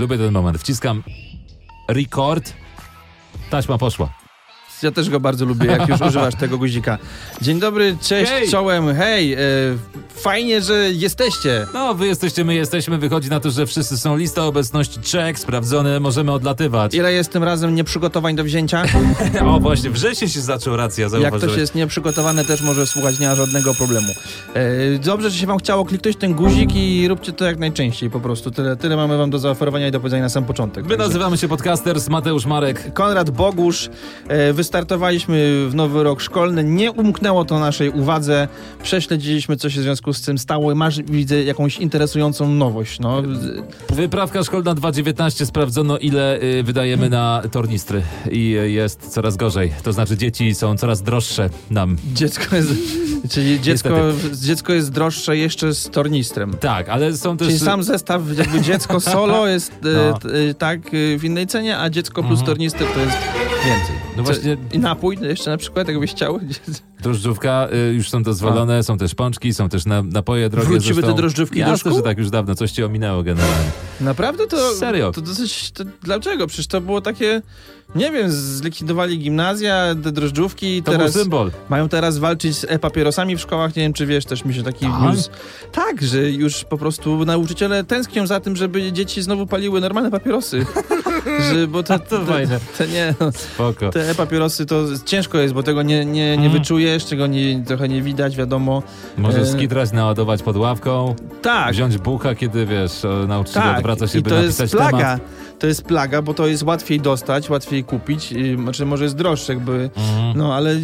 Lubię ten moment. Wciskam record. Taśma poszła. Ja też go bardzo lubię, jak już używasz tego guzika. Dzień dobry, cześć, Hej. czołem, hej. E, fajnie, że jesteście. No, wy jesteście, my jesteśmy. Wychodzi na to, że wszyscy są lista obecności check, sprawdzone, możemy odlatywać. Ile jest tym razem nieprzygotowań do wzięcia? O, właśnie, wrzesień się zaczął, racja, Jak zauważyłeś. ktoś jest nieprzygotowany, też może słuchać, nie ma żadnego problemu. E, dobrze, że się wam chciało kliknąć ten guzik i róbcie to jak najczęściej po prostu. Tyle, tyle mamy wam do zaoferowania i do powiedzenia na sam początek. My Także- nazywamy się Podcasters, Mateusz Marek. Konrad Bogusz. E, wystartowaliśmy w nowy rok szkolny. Nie umknęło to naszej uwadze. Prześledziliśmy, co się w związku z tym stało. Masz, widzę, jakąś interesującą nowość. No. Wyprawka szkolna 2.19 sprawdzono, ile y, wydajemy na tornistry i y, jest coraz gorzej. To znaczy dzieci są coraz droższe nam. Dziecko jest, czyli dziecko, dziecko jest droższe jeszcze z tornistrem. Tak, ale są też... Czyli sam zestaw, jakby dziecko solo jest No. e, tak w innej cenie, a dziecko plus Mhm. tornister to jest więcej. No Co- właśnie- napój jeszcze na przykład, jakbyś chciał. Drożdżówka y, już są dozwolone, są też pączki, są też na, napoje drogie. Wróciły zresztą. te drożdżówki do szkół? że tak już dawno, coś ci ominęło generalnie. Naprawdę to. Serio? To dosyć. To, dlaczego? Przecież to było takie. Nie wiem, zlikwidowali gimnazja, te drożdżówki To teraz. był symbol. Mają teraz walczyć z e-papierosami w szkołach. Nie wiem, czy wiesz, też mi się taki Tak? news. Tak, że już po prostu nauczyciele tęsknią za tym, żeby dzieci znowu paliły normalne papierosy. że, bo to, to fajne. To nie, no, Spoko. te e-papierosy to ciężko jest, bo tego nie, nie, nie Mm. wyczujesz, czego nie, trochę nie widać, wiadomo. Możesz e, skitrać, naładować pod ławką, Tak, wziąć bucha, kiedy wiesz, nauczyciel tak. odwraca się, I by to napisać jest plaga. temat. To jest plaga, bo to jest łatwiej dostać, łatwiej kupić, yy, znaczy może jest droższe, jakby, Mhm. no ale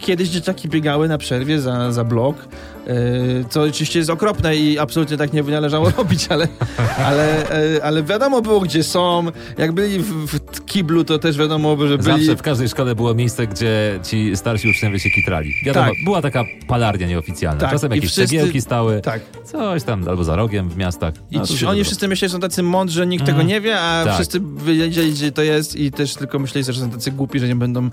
kiedyś dzieciaki biegały na przerwie za, za blok, co oczywiście jest okropne i absolutnie tak nie należało robić, ale, ale, yy, ale wiadomo było, gdzie są, jak byli w, w kiblu, to też wiadomo, że byli... Zawsze w każdej szkole było miejsce, gdzie ci starsi uczniowie się kitrali. Wiadomo, Tak. była taka palarnia nieoficjalna. Tak, Czasem i jakieś wszyscy- cegiełki stały, Tak. coś tam, albo za rogiem w miastach. I No, ci, oni dobro. wszyscy myśleli, że są tacy mądrzy, że nikt Mm. tego nie wie, a Tak. wszyscy wiedzieli, gdzie to jest i też tylko myśleli, że są tacy głupi, że nie będą...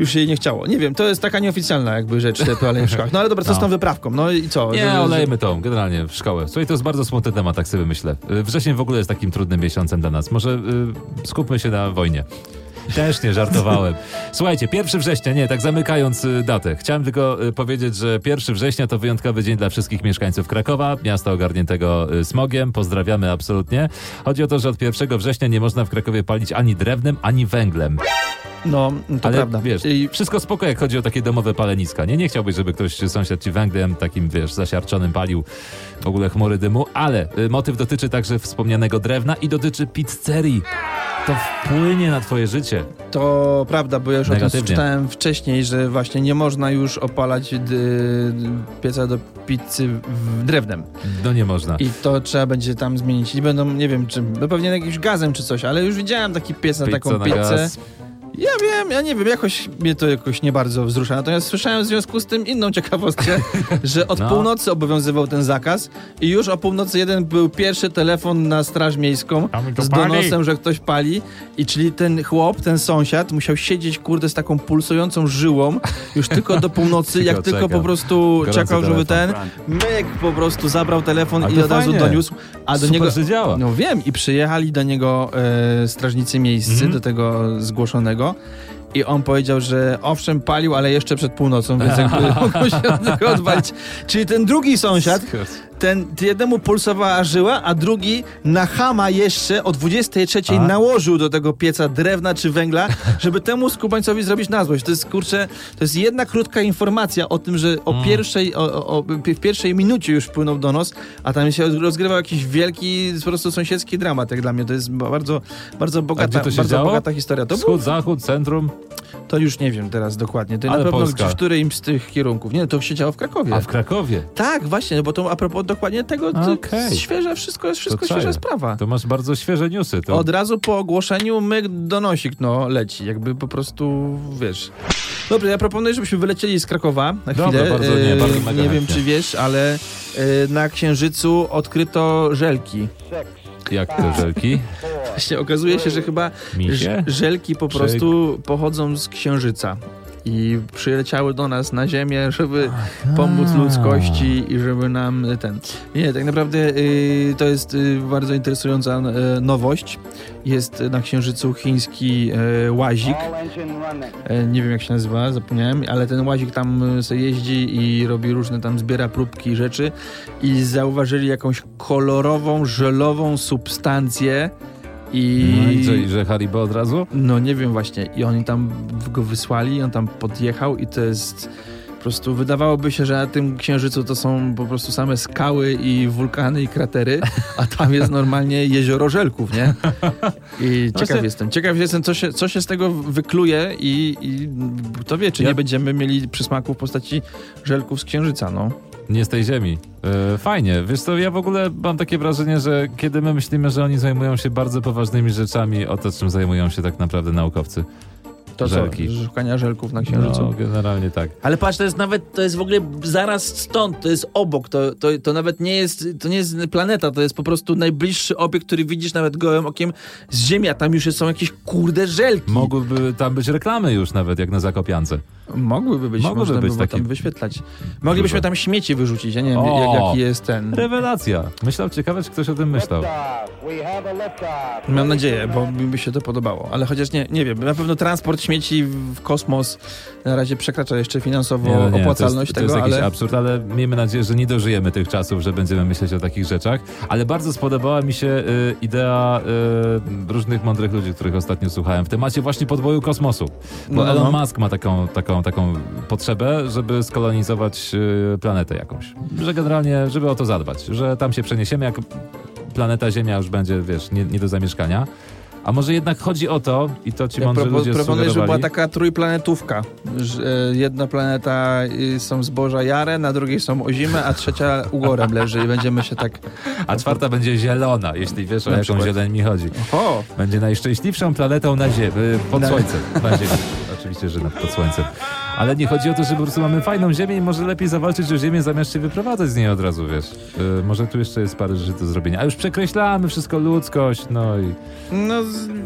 Już jej nie chciało. Nie wiem, to jest taka nieoficjalna jakby rzecz, te toalety w szkołach. No ale dobra, co z No. tą wyprawką? No i co? Nie, że- olejmy tą, generalnie w szkołę. Słuchaj, to jest bardzo smutny temat, tak sobie myślę. Y, Wrzesień w ogóle jest takim trudnym miesiącem dla nas. Może y, skupmy się na wojnie. Też nie żartowałem. Słuchajcie, 1 września, nie, tak zamykając y, datę. Chciałem tylko y, powiedzieć, że 1 września to wyjątkowy dzień dla wszystkich mieszkańców Krakowa, miasta ogarniętego smogiem. Pozdrawiamy absolutnie. Chodzi o to, że od 1 września nie można w Krakowie palić ani drewnem, ani węglem. No, to Ale prawda. wiesz, wszystko spoko, jak chodzi o takie domowe paleniska. Nie, nie chciałbyś, żeby ktoś sąsiad ci węglem takim, wiesz, zasiarczonym palił w ogóle chmury dymu, ale y, motyw dotyczy także wspomnianego drewna i dotyczy pizzerii. To wpłynie na twoje życie. to prawda, bo ja już o tym Negatywnie. czytałem wcześniej, że właśnie nie można już opalać d- pieca do pizzy w drewnem. No nie można. I to trzeba będzie tam zmienić. I będą, nie wiem czym, no pewnie jakimś gazem czy coś, ale już widziałem taki piec na Pizza taką na pizzę. gaz. Ja wiem, ja nie wiem, jakoś mnie to jakoś nie bardzo wzrusza. Natomiast słyszałem w związku z tym inną ciekawostkę, że od No. północy obowiązywał ten zakaz i już o północy jeden był pierwszy telefon na straż miejską z pali. donosem, że ktoś pali i czyli ten chłop, ten sąsiad musiał siedzieć kurde z taką pulsującą żyłą już tylko do północy, jak Tylko po prostu Gorący czekał, żeby ten telefon. myk po prostu zabrał telefon i od razu doniósł, a do Super, niego no wiem, i przyjechali do niego e, strażnicy miejscy, Mhm. do tego zgłoszonego. I on powiedział, że owszem, palił, ale jeszcze przed północą, więc jakby mogło się od tego odwalić. Czyli ten drugi sąsiad, ten jednemu pulsowała żyła, a drugi na chama jeszcze o 23 A? nałożył do tego pieca drewna czy węgla, żeby temu skubańcowi zrobić na złość. To jest, kurczę, to jest jedna krótka informacja o tym, że o Mm. pierwszej, o, o, o, w pierwszej minucie już wpłynął donos, a tam się rozgrywał jakiś wielki, po prostu sąsiedzki dramat, jak dla mnie. To jest bardzo, bardzo bogata, bardzo działo? bogata historia. To, był, Wschód, zachód, centrum, to już nie wiem teraz dokładnie. To Ale na pewno Polska. w którymś z tych kierunków. Nie, to się działo w Krakowie. a w Krakowie. Tak, właśnie, bo to a propos dokładnie tego, Okej. świeże, wszystko jest wszystko świeża sprawa. To masz bardzo świeże newsy. To... Od razu po ogłoszeniu myk donosik, no, leci. Jakby po prostu, wiesz. Dobrze, ja proponuję, żebyśmy wylecieli z Krakowa na Dobra, chwilę. bardzo nie, E, bardzo mega nie wiem, czy wiesz, ale e, na Księżycu odkryto żelki. Jak te żelki? Właśnie okazuje się, że chyba ż- żelki po prostu pochodzą z Księżyca. I przyleciały do nas na ziemię, żeby pomóc ludzkości i żeby nam ten... Nie, tak naprawdę y, to jest y, bardzo interesująca y, nowość. Jest na Księżycu chiński y, łazik. E, nie wiem jak się nazywa, zapomniałem, ale ten łazik tam y, sobie jeździ i robi różne tam, zbiera próbki i rzeczy i zauważyli jakąś kolorową, żelową substancję i... No i co, i że Haribo od razu? No nie wiem właśnie. I oni tam go wysłali, on tam podjechał i to jest... Po prostu wydawałoby się, że na tym księżycu to są po prostu same skały i wulkany i kratery, a tam jest normalnie jezioro żelków, nie? I ciekaw Właśnie- jestem. Ciekaw jestem, co się, co się z tego wykluje i, i kto wie, czy Ja- nie będziemy mieli przysmaku w postaci żelków z księżyca, no. Nie z tej ziemi. E, fajnie. Wiesz co, ja w ogóle mam takie wrażenie, że kiedy my myślimy, że oni zajmują się bardzo poważnymi rzeczami, o to, czym zajmują się tak naprawdę naukowcy. To Żelki. co? Szukania żelków na księżycu. No, generalnie tak. Ale patrz, to jest nawet, to jest w ogóle zaraz stąd, to jest obok, to, to, to nawet nie jest, to nie jest planeta, to jest po prostu najbliższy obiekt, który widzisz nawet gołym okiem z Ziemi, a tam już są jakieś kurde żelki. Mogłyby tam być reklamy już nawet, jak na Zakopiance. Mogłyby być, Mogłyby można być by takie- tam wyświetlać. Moglibyśmy Dużo. tam śmieci wyrzucić, ja nie wiem O! jak, jaki jest ten. Rewelacja. Myślał, ciekawe, czy ktoś o tym myślał. Mam nadzieję, bo mi by się to podobało, ale chociaż nie, nie wiem, na pewno transport śmieci w kosmos na razie przekracza jeszcze finansowo Nie, no nie, opłacalność to jest, tego, to jest jakiś ale... absurd, ale miejmy nadzieję, że nie dożyjemy tych czasów, że będziemy myśleć o takich rzeczach. Ale bardzo spodobała mi się y, idea y, różnych mądrych ludzi, których ostatnio słuchałem w temacie właśnie podboju kosmosu. Bo No, no, Elon no. Musk ma taką, taką, taką potrzebę, żeby skolonizować y, planetę jakąś. Że generalnie, żeby o to zadbać, że tam się przeniesiemy, jak planeta Ziemia już będzie, wiesz, nie, nie do zamieszkania. A może jednak chodzi o to, i to ci Ja mądrzy propo- ludzie proponuję, żeby była taka trójplanetówka. Że e, jedna planeta y, są zboża jare, na drugiej są ozime, a trzecia ugorem leży i będziemy się tak... a czwarta będzie zielona, jeśli wiesz o jaką zieleń mi chodzi. Będzie najszczęśliwszą planetą na ziemi, pod Na- słońcem. Na ziemi. Oczywiście, że nad pod słońcem. Ale nie chodzi o to, że po prostu mamy fajną ziemię i może lepiej zawalczyć o ziemię, zamiast się wyprowadzać z niej od razu, wiesz. Yy, może tu jeszcze jest parę rzeczy do zrobienia. A już przekreślamy wszystko ludzkość, no i... No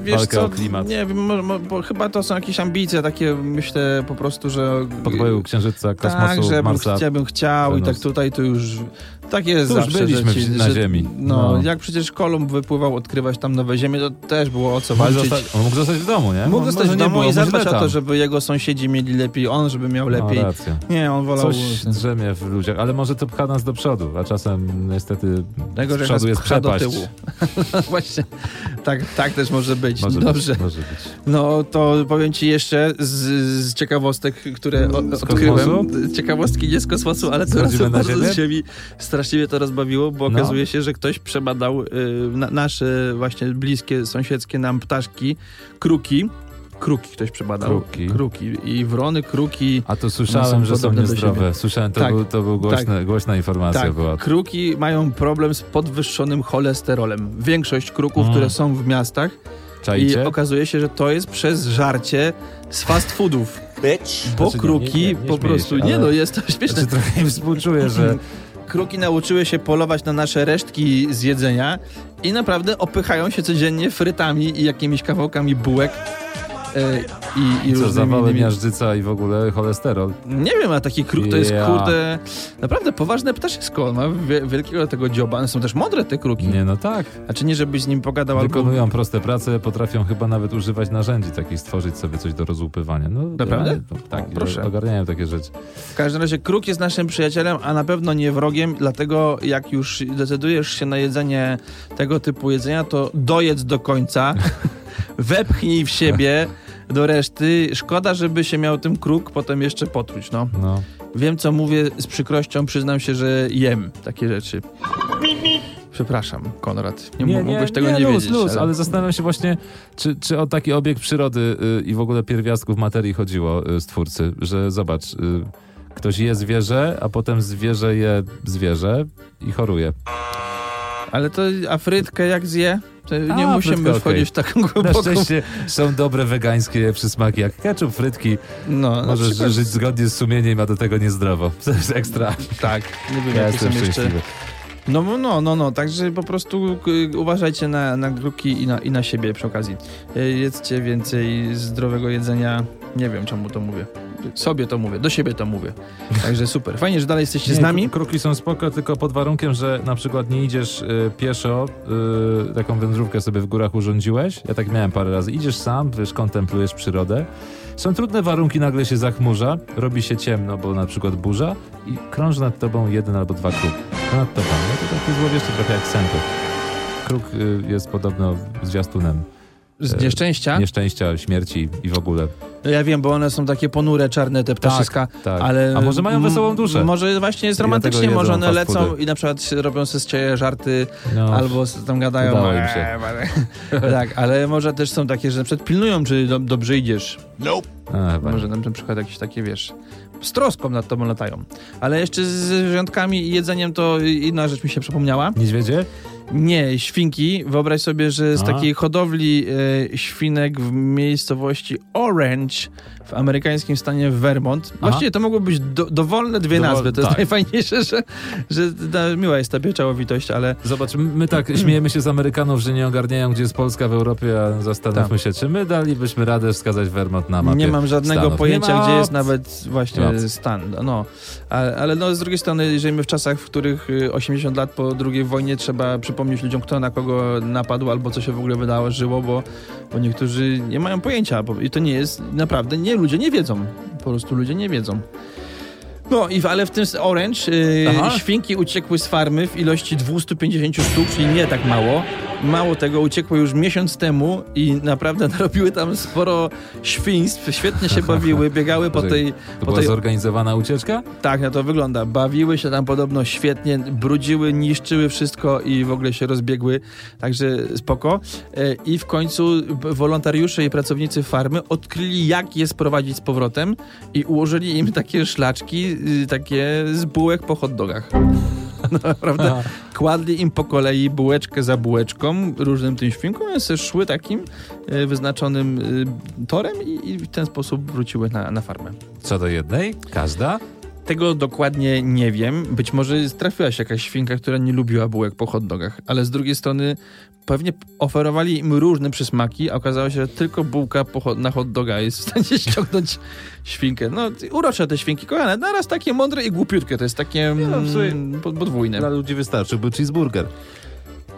wiesz Walkę co, o klimat. nie wiem, bo chyba to są jakieś ambicje takie, myślę po prostu, że... Podboju księżyca, kosmosu, tak, że bym, Marsa. chcia, bym chciał i tak tutaj to już... Tak jest Tu już zawsze, byliśmy że ci, na że, Ziemi. No, No. jak przecież Kolumb wypływał odkrywać tam nowe ziemie, to też było o co Mógł walczyć. zostać, on mógł zostać w domu, nie? Mógł zostać w domu i zadbać o to, żeby jego sąsiedzi mieli lepiej, on żeby miał lepiej. No, racja. Nie, on wolał... Coś drzemie w ludziach, ale może to pcha nas do przodu, a czasem niestety Tego, z przodu jest pcha do przepaść. tyłu. Właśnie, tak, tak też może być. Może Dobrze. być, może być. No to powiem ci jeszcze z, z ciekawostek, które Z odkryłem. kosmosu? Ciekawostki nie z kosmosu, ale na bardzo Ziemię? z ziemi. Strasznie mnie to rozbawiło, bo No. okazuje się, że ktoś przebadał y, na, nasze właśnie bliskie, sąsiedzkie nam ptaszki, kruki. Kruki ktoś przebadał. Kruki. Kruki. I wrony, kruki. A to słyszałem, są że są niezdrowe. Słyszałem, to, Tak. był, to był głośna, głośna informacja Tak, była. kruki mają problem z podwyższonym cholesterolem. Większość kruków, Mm. które są w miastach i Czajcie? okazuje się, że to jest przez żarcie z fast foodów. bitch. Bo Znaczy, nie, kruki nie, nie po śmieję prostu, się, nie no, jest to śmieszne. Znaczy, trochę im współczuję, że Kruki nauczyły się polować na nasze resztki z jedzenia i naprawdę opychają się codziennie frytami i jakimiś kawałkami bułek. E, I, i co, zawały innymi- miażdżyca i w ogóle cholesterol. Nie wiem, a taki kruk to jest kurde naprawdę poważne ptaszysko. Ma wie- wielkiego tego dzioba. One są też mądre te kruki. Nie, no tak. Znaczy nie, żebyś z nim pogadał albo... Wykonują proste prace, potrafią chyba nawet używać narzędzi takich, stworzyć sobie coś do rozłupywania. No, Naprawdę? ale- no, tak, O, proszę. ogarniają takie rzeczy. W każdym razie kruk jest naszym przyjacielem, a na pewno nie wrogiem, dlatego jak już decydujesz się na jedzenie tego typu jedzenia, to dojedz do końca, wepchnij w siebie do reszty. Szkoda, żeby się miał tym kruk potem jeszcze potruć, no. No. Wiem, co mówię, z przykrością przyznam się, że jem takie rzeczy. Przepraszam, Konrad. Nie, mógłbyś tego nie, luz, wiedzieć. Luz, ale... ale... zastanawiam się właśnie, czy, czy o taki obiekt przyrody y, i w ogóle pierwiastków materii chodziło y, stwórcy, że zobacz, y, ktoś je zwierzę, a potem zwierzę je zwierzę i choruje. ale to Afrytkę jak zje, nie A, musimy Afrytka, wchodzić w taką Na głęboką... szczęście są dobre wegańskie przysmaki jak ketchup, frytki. No, na Możesz przykład- żyć zgodnie z sumieniem, a do tego niezdrowo. To jest ekstra. Tak, nie wiem, Ja jestem jeszcze... szczęśliwy. No, no, no, no, także po prostu y, uważajcie na, na kruki i na, i na siebie przy okazji. Y, Jedzcie więcej zdrowego jedzenia Nie wiem, czemu to mówię. Sobie to mówię, do siebie to mówię. Także super. Fajnie, że dalej jesteście Nie, z nami. kru- Kruki są spoko, tylko pod warunkiem, że na przykład nie idziesz y, pieszo, y, taką wędrówkę sobie w górach urządziłeś. Ja tak miałem parę razy. Idziesz sam, wiesz, kontemplujesz przyrodę. Są trudne warunki, nagle się zachmurza, robi się ciemno, bo na przykład burza i krąży nad tobą jeden albo dwa kruk. Nad tobą. No to takie złowieszcze trochę jak sępy. Kruk y, jest podobno zwiastunem Z nieszczęścia. nieszczęścia, śmierci i w ogóle. Ja wiem, bo one są takie ponure, czarne, te ptaszyska. tak. Ale A może mają wesołą duszę? Może właśnie jest romantycznie, może one lecą foody. i na przykład robią sobie z ciebie żarty, No, albo tam gadają. udało im się. tak, ale może też są takie, że na przykład pilnują, czy do, dobrze idziesz. a, chyba nie. Może na przykład jakieś takie, wiesz, z troską nad tobą latają. Ale jeszcze z zwierzątkami i jedzeniem to inna rzecz mi się przypomniała. Niedźwiedzie? Nie, świnki. Wyobraź sobie, że z A. takiej hodowli e, świnek w miejscowości Orange w amerykańskim stanie Vermont. Właściwie to mogły być do, dowolne dwie Dowol- nazwy. To jest tak. najfajniejsze, że, że ta, miła jest ta pieczołowitość, ale Zobacz, my tak śmiejemy się z Amerykanów, że nie ogarniają, gdzie jest Polska w Europie, a zastanówmy się, czy my dalibyśmy radę wskazać Vermont na mapie Tak. nie mam żadnego Stanów. pojęcia, gdzie jest nawet właśnie stan. No, ale, ale no, z drugiej strony, jeżeli my w czasach, w których y, 80 lat po II wojnie trzeba przypomnieć ludziom, kto na kogo napadł albo co się w ogóle wydało, żyło, bo, bo niektórzy nie mają pojęcia bo, i to nie jest, naprawdę, nie, ludzie nie wiedzą. Po prostu ludzie nie wiedzą. No, i, w- ale w tym Orange y, Aha. świnki uciekły z farmy w ilości 250 sztuk, czyli nie tak mało. Mało tego, uciekły już miesiąc temu i naprawdę narobiły tam sporo świństw, świetnie się bawiły, biegały po tej... To po była tej zorganizowana ucieczka? tak, na to wygląda. Bawiły się tam podobno świetnie, brudziły, niszczyły wszystko i w ogóle się rozbiegły, także spoko. E, I w końcu wolontariusze i pracownicy farmy odkryli, jak je sprowadzić z powrotem i ułożyli im takie szlaczki, y, takie z bułek po hot dogach. Naprawdę kładli im po kolei bułeczkę za bułeczką, różnym tym świnkom, one szły takim e, wyznaczonym e, torem i, i w ten sposób wróciły na, na farmę. Co do jednej? Każda? Tego dokładnie nie wiem. Być może trafiła się jakaś świnka, która nie lubiła bułek po hot dogach, ale z drugiej strony pewnie oferowali im różne przysmaki, a okazało się, że tylko bułka po na hot doga jest w stanie ściągnąć świnkę. No, urocze te świnki, kochane. Naraz takie mądre i głupiutkie. To jest takie no, mm, pod- podwójne. Dla ludzi wystarczyłby cheeseburger.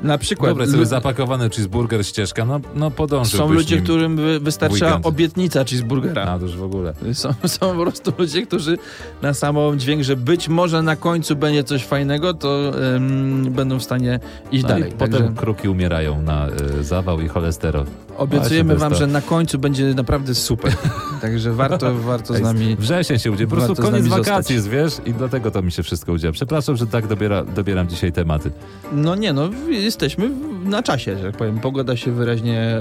Na przykład Dobra, sobie zapakowany cheeseburger, ścieżka, no, no podążyłbyś są ludzie, którym wy- wystarcza weekend. obietnica cheeseburgera. A, już w ogóle. Są, są po prostu ludzie, którzy na samą dźwięk, że być może na końcu będzie coś fajnego, to ym, będą w stanie iść No dalej. i Także potem kruki umierają na y, zawał i cholesterol. Obiecujemy wam, to że na końcu będzie naprawdę super. Także warto, warto z nami... Wrzesień się udzie, po prostu koniec wakacji zostać. wiesz, i dlatego to mi się wszystko udziela. Przepraszam, że tak dobiera, dobieram dzisiaj tematy. No nie, no jesteśmy na czasie, że tak powiem. Pogoda się wyraźnie...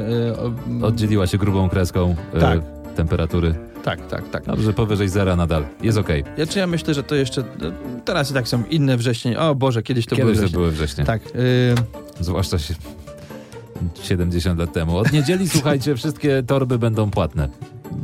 o- Oddzieliła się grubą kreską y, Tak. temperatury. Tak, tak, tak. Dobrze, powyżej zera nadal. Jest okej. Ja, czy ja myślę, że to jeszcze... no, Teraz i tak są inne wrzesień. O Boże, kiedyś to były Kiedyś to były wrześnie. Tak. y, Zwłaszcza się 70 lat temu. Od niedzieli, słuchajcie, wszystkie torby będą płatne.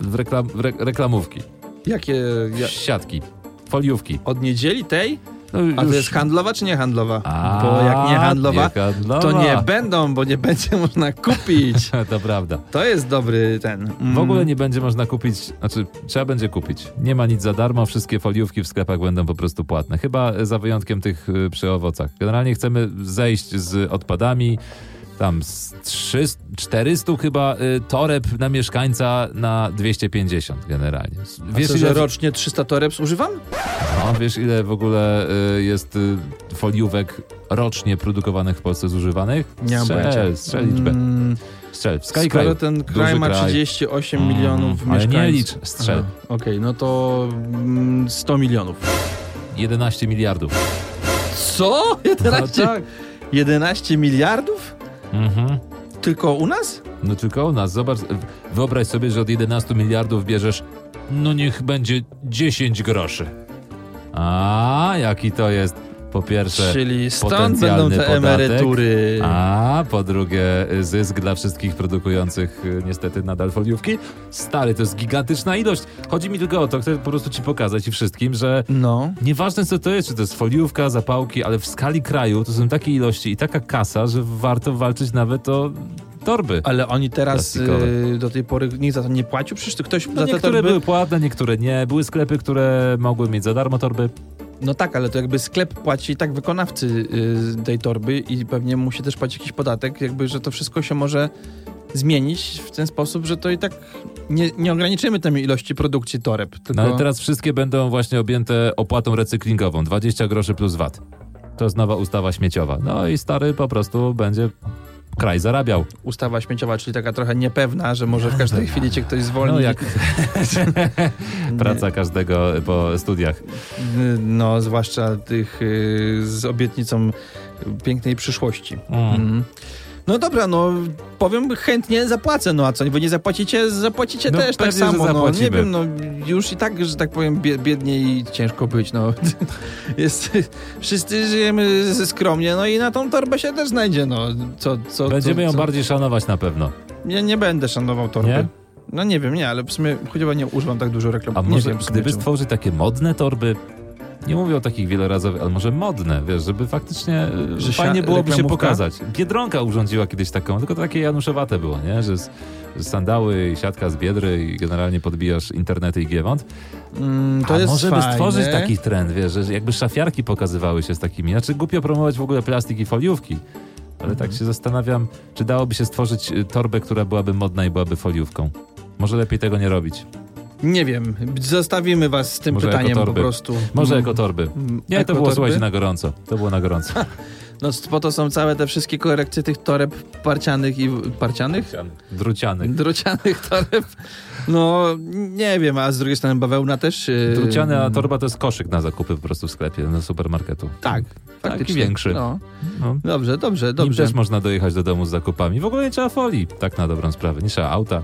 W reklam, w re, reklamówki, jakie... Ja, siatki, foliówki. od niedzieli tej? No, A to jest handlowa czy nie handlowa? A, Bo jak nie handlowa, nie handlowa. to nie będą, bo nie będzie można kupić. To prawda. To jest dobry ten. mm, W ogóle nie będzie można kupić, znaczy trzeba będzie kupić. Nie ma nic za darmo, wszystkie foliówki w sklepach będą po prostu płatne. Chyba za wyjątkiem tych y, przy owocach. Generalnie chcemy zejść z odpadami, tam z 300, 400 chyba y, toreb na mieszkańca na 250 generalnie. Wiesz co, ile, że rocznie 300 toreb zużywam? no, wiesz ile w ogóle y, jest y, foliówek rocznie produkowanych w Polsce zużywanych? Nie mam strzel, strzel liczbę. Mm, Strzel. Skoro kraju. ten kraj ma kraj. 38 Mm, milionów ale nie mieszkańców. licz, strzel. Okej, no to mm, 100 milionów. 11 miliardów. Co? 11, No tak. 11 miliardów? Mhm. Tylko u nas? No tylko u nas. Zobacz, wyobraź sobie, że od 11 miliardów bierzesz, no niech będzie 10 groszy. A jaki to jest, po pierwsze, Czyli stąd będą te podatek, emerytury. a po drugie zysk dla wszystkich produkujących y, niestety nadal foliówki. Stary, to jest gigantyczna ilość. Chodzi mi tylko o to, chcę po prostu ci pokazać i wszystkim, że No. Nieważne co to jest, czy to jest foliówka, zapałki, ale w skali kraju to są takie ilości i taka kasa, że warto walczyć nawet o torby. Ale oni teraz y, do tej pory nikt za to nie płacił? Przecież to ktoś No za te niektóre były płatne, niektóre nie. Były sklepy, które mogły mieć za darmo torby. No tak, ale to jakby sklep płaci tak wykonawcy y, tej torby i pewnie musi też płacić jakiś podatek, jakby, że to wszystko się może zmienić w ten sposób, że to i tak nie, nie ograniczymy tej ilości produkcji toreb. Tylko... No ale teraz wszystkie będą właśnie objęte opłatą recyklingową. 20 groszy plus VAT. To jest nowa ustawa śmieciowa. No i stary po prostu będzie kraj zarabiał. Ustawa śmieciowa, czyli taka trochę niepewna, że może w każdej chwili cię ktoś zwolni. No jak praca każdego po studiach. No, zwłaszcza tych y, z obietnicą pięknej przyszłości. Mm. Mhm. No dobra, no powiem chętnie zapłacę, no a co, wy nie zapłacicie, zapłacicie No też tak pewnie, samo, no nie wiem, no już i tak, że tak powiem, bie- biednie i ciężko być, no. Jest, wszyscy żyjemy z- skromnie, no i na tą torbę się też znajdzie, no. Co, co, Będziemy co, ją co? bardziej szanować na pewno. Nie, nie będę szanował torby. Nie? No nie wiem, nie, ale w sumie chyba nie używam tak dużo reklam. A nie może wiem, gdyby stworzyć takie modne torby, nie mówię o takich wielorazowych, ale może modne, wiesz, żeby faktycznie e, Że fajnie byłoby się pokazać. Biedronka urządziła kiedyś taką, tylko takie januszowate było, nie? Że, z, że sandały i siatka z biedry i generalnie podbijasz internety i giewont. Mm, to A jest może fajne. by stworzyć taki trend, wiesz, że jakby szafiarki pokazywały się z takimi. Znaczy głupio promować w ogóle plastik i foliówki. Ale tak się zastanawiam, czy dałoby się stworzyć y, torbę, która byłaby modna i byłaby foliówką. Może lepiej tego nie robić. Nie wiem, zostawimy was z tym Może pytaniem po prostu. Może Mm, jako torby. mm, Nie, to było, ekotorby? słuchajcie, na gorąco. To było na gorąco. No po to są całe te wszystkie korekcje tych toreb parcianych i... parcianych? Drucianych. Drucianych toreb. No, nie wiem, a z drugiej strony bawełna też... yy, Druciany, a torba to jest koszyk na zakupy po prostu w sklepie, na supermarketu. Tak, Taki większy. No. No. Dobrze, dobrze, dobrze. też można dojechać do domu z zakupami. W ogóle nie trzeba folii, tak na dobrą sprawę. Nie trzeba auta.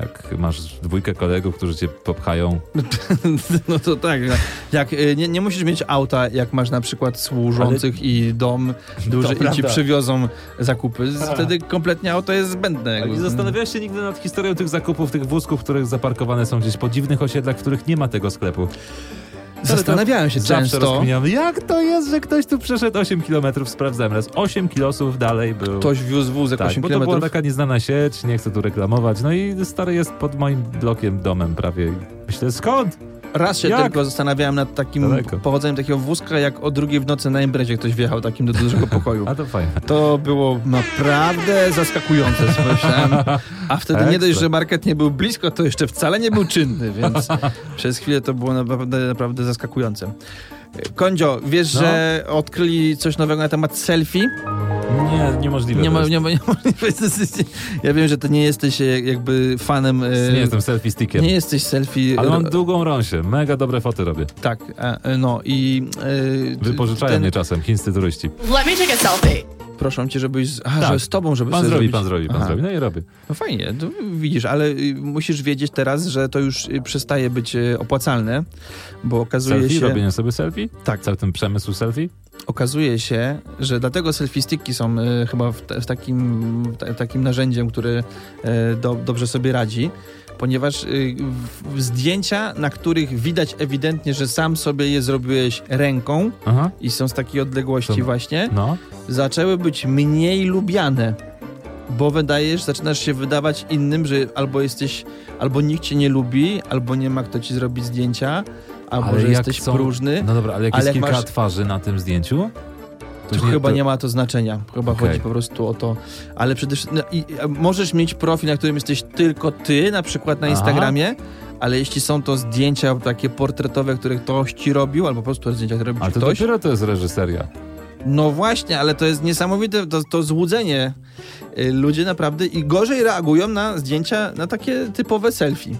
Jak masz dwójkę kolegów, którzy cię popchają. No to tak, jak y, nie, nie musisz mieć auta, jak masz na przykład służących i dom duży i ci przywiozą zakupy, z- wtedy kompletnie auto jest zbędne. Ale jakby. nie zastanawiałeś się nigdy nad historią tych zakupów, tych wózków, które zaparkowane są gdzieś po dziwnych osiedlach, w których nie ma tego sklepu? Zastanawiałem się Zawsze często. rozkminiamy, jak to jest, że ktoś tu przeszedł 8 km, sprawdzałem raz. 8 kilosów dalej był. Ktoś wiózł wózek tak, 8 bo to była km. taka nieznana sieć, nie chcę tu reklamować. No i stary jest pod moim blokiem, domem prawie. Myślę, skąd? Raz się Jak? tylko zastanawiałem nad takim Daleko. powodzeniem takiego wózka, jak o drugiej w nocy na imprezie ktoś wjechał takim do dużego pokoju. A to fajne. To było naprawdę zaskakujące, myślałem. A wtedy nie Ekstra. dość, że market nie był blisko, to jeszcze wcale nie był czynny, więc przez chwilę to było naprawdę, naprawdę zaskakujące. Kondzio, wiesz, No. że odkryli coś nowego na temat selfie? Nie, niemożliwe. Nie, ma, nie, ma, nie, Ja wiem, że ty nie jesteś e, jakby fanem... e, nie jestem selfie stickiem. nie jesteś selfie... Ale mam długą rąsię, mega dobre foty robię. Tak, e, no i... e, Wypożyczają ten- mnie czasem chińscy turyści. Let me take a selfie. Proszą cię, żebyś... z- Aha, Tak. że z tobą, żeby Pan zrobi, zrobić. pan zrobi, pan Aha. zrobi. No i robię. No fajnie, to widzisz, ale y, musisz wiedzieć teraz, że to już y, przestaje być y, opłacalne, bo okazuje Selfie, się, robienie sobie selfie? Tak. Cały ten przemysł selfie? Okazuje się, że dlatego selfie są y, chyba w, w takim, w ta- takim narzędziem, które do, dobrze sobie radzi, ponieważ w zdjęcia, na których widać ewidentnie, że sam sobie je zrobiłeś ręką Aha. i są z takiej odległości To- właśnie, No. zaczęły być mniej lubiane. Bo wydajesz, zaczynasz się wydawać innym, że albo jesteś, albo nikt cię nie lubi, albo nie ma kto ci zrobić zdjęcia, albo Ale że jesteś są- próżny. No dobra, ale jak Ale jest kilka masz- twarzy na tym zdjęciu, To już chyba to- nie ma to znaczenia. Chyba Okej. chodzi po prostu o to. Ale przede wszystkim no, a możesz mieć profil, na którym jesteś tylko ty, na przykład na Aha. Instagramie, ale jeśli są to zdjęcia takie portretowe, które ktoś ci robił, albo po prostu zdjęcia, które robił Ale to ktoś, dopiero to jest reżyseria. No właśnie, ale to jest niesamowite, to, to złudzenie. Y, Ludzie naprawdę i gorzej reagują na zdjęcia, na takie typowe selfie.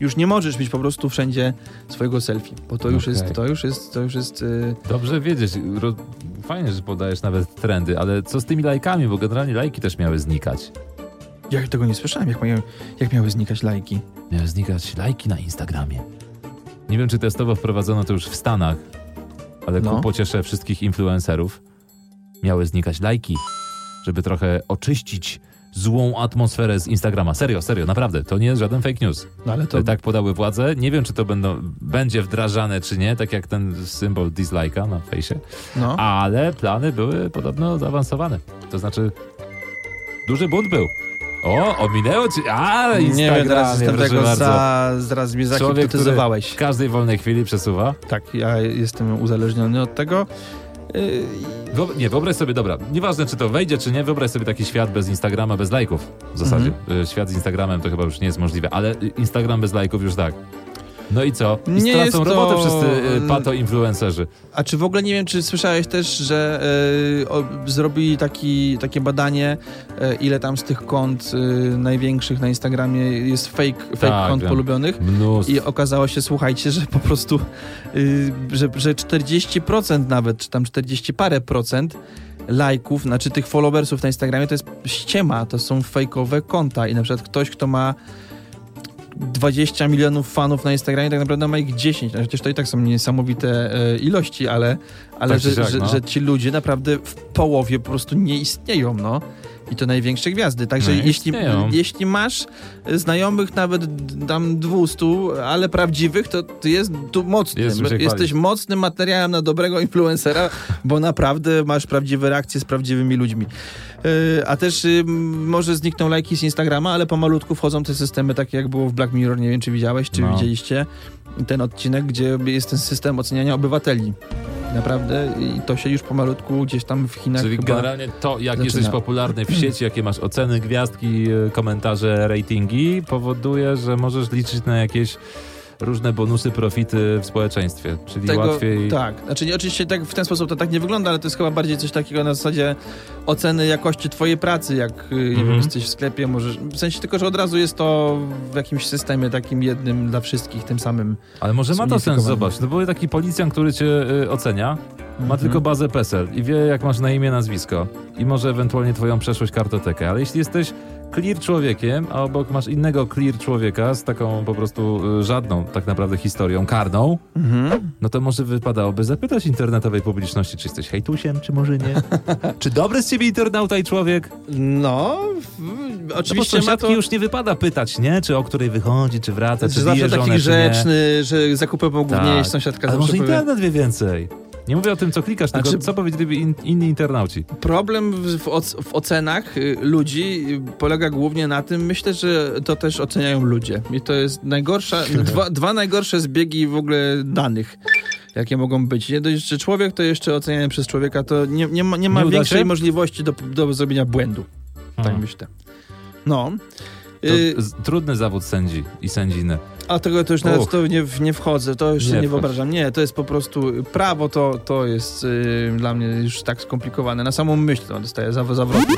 Już nie możesz mieć po prostu wszędzie swojego selfie, bo to już jest, to już jest, to już jest... y, Dobrze wiedzieć. Ro... Fajnie, że podajesz nawet trendy, ale co z tymi lajkami, bo generalnie lajki też miały znikać. Ja tego nie słyszałem, jak, mają, jak miały znikać lajki. Miały znikać lajki na Instagramie. Nie wiem, czy testowo wprowadzono to już w Stanach, ale No. ku pocieszę wszystkich influencerów miały znikać lajki, żeby trochę oczyścić złą atmosferę z Instagrama. Serio, serio, naprawdę, to nie jest żaden fake news. No ale to... To tak podały władze. Nie wiem, czy to będą, będzie wdrażane, czy nie, tak jak ten symbol dislike'a na fejsie, No. ale plany były podobno zaawansowane. To znaczy, duży bunt był. O, ominęło ci. A, nie wiem, teraz jestem tego bardzo. za, zaraz mnie Człowiek, zahipnotyzowałeś. w każdej wolnej chwili przesuwa. Tak, ja jestem uzależniony od tego. Wyob- nie, wyobraź sobie, dobra, nieważne czy to wejdzie, czy nie, wyobraź sobie taki świat bez Instagrama, bez lajków w zasadzie. Mhm. Y, Świat z Instagramem to chyba już nie jest możliwe, ale Instagram bez lajków już tak. No i co? I Nie stracą to- robotę wszyscy y, pato-influencerzy. A czy w ogóle nie wiem, czy słyszałeś też, że e, o, zrobili taki, takie badanie, e, ile tam z tych kont e, największych na Instagramie jest fake, fake Tak, kont wiem. polubionych? Mnóstwo. I okazało się, słuchajcie, że po prostu, y, że, że 40% nawet, czy tam 40 parę procent lajków, znaczy tych followersów na Instagramie to jest ściema, to są fejkowe konta i na przykład ktoś, kto ma 20 milionów fanów na Instagramie, tak naprawdę ma ich 10. No, Przecież to i tak są niesamowite e, ilości, ale, ale Tak że, siak, że, no. że ci ludzie naprawdę w połowie po prostu nie istnieją, no. I to największe gwiazdy. Także No, jeśli, istnieją. jeśli masz znajomych nawet tam 200, ale prawdziwych, to ty jest tu mocny. Jest Jesteś mocnym materiałem na dobrego influencera, bo naprawdę masz prawdziwe reakcje z prawdziwymi ludźmi. E, A też y, może znikną lajki z Instagrama, ale pomalutku wchodzą te systemy, takie jak było w Black Mirror. Nie wiem, czy widziałeś, czy No. widzieliście ten odcinek, gdzie jest ten system oceniania obywateli. Naprawdę i to się już pomalutku gdzieś tam w Chinach Czyli generalnie to, jak zaczyna. jesteś popularny w sieci, jakie masz oceny, gwiazdki, y, komentarze, ratingi, powoduje, że możesz liczyć na jakieś różne bonusy, profity w społeczeństwie. Czyli tego, łatwiej... Tak, znaczy oczywiście tak, w ten sposób to tak nie wygląda, ale to jest chyba bardziej coś takiego na zasadzie oceny jakości twojej pracy, jak nie Mhm. wiem, jesteś w sklepie, możesz, w sensie tylko, że od razu jest to w jakimś systemie takim jednym dla wszystkich, tym samym. Ale może ma to sens, zobacz. No bo taki policjant, który cię y, ocenia, ma Mhm. tylko bazę PESEL i wie, jak masz na imię, nazwisko i może ewentualnie twoją przeszłość, kartotekę. Ale jeśli jesteś clear człowiekiem, a obok masz innego clear człowieka z taką po prostu y, żadną tak naprawdę historią karną, Mhm. no to może wypadałoby zapytać internetowej publiczności, czy jesteś hejtusiem, czy może nie? czy dobry z ciebie internauta i człowiek? No, No oczywiście bo ma to... już nie wypada pytać, nie? Czy o której wychodzi, czy wraca, czy Że zawsze bije żonę, taki czy nie. grzeczny, że zakupy mogą Tak. sąsiadka Ale zawsze może internet wie więcej. Nie mówię o tym, co klikasz, tylko Znaczy- co powiedzieliby in, inni internauci. Problem w, w, oc- w ocenach y, ludzi y, polega głównie na tym, myślę, że to też oceniają ludzie. I to jest najgorsza, dwa, dwa najgorsze zbiegi w ogóle danych. Jakie mogą być. Nie dość, że człowiek to jeszcze oceniany przez człowieka, to nie, nie ma, nie ma Nie większej się? możliwości do, do zrobienia błędu. Tak Hmm. myślę. No. To Y, trudny zawód sędzi i sędziny. A tego to już nawet Uch. to nie, nie wchodzę, to już Nie nie, wyobrażam. Nie, to jest po prostu prawo, to, to jest y, dla mnie już tak skomplikowane. Na samą myśl to dostaję zaw- zawrotu.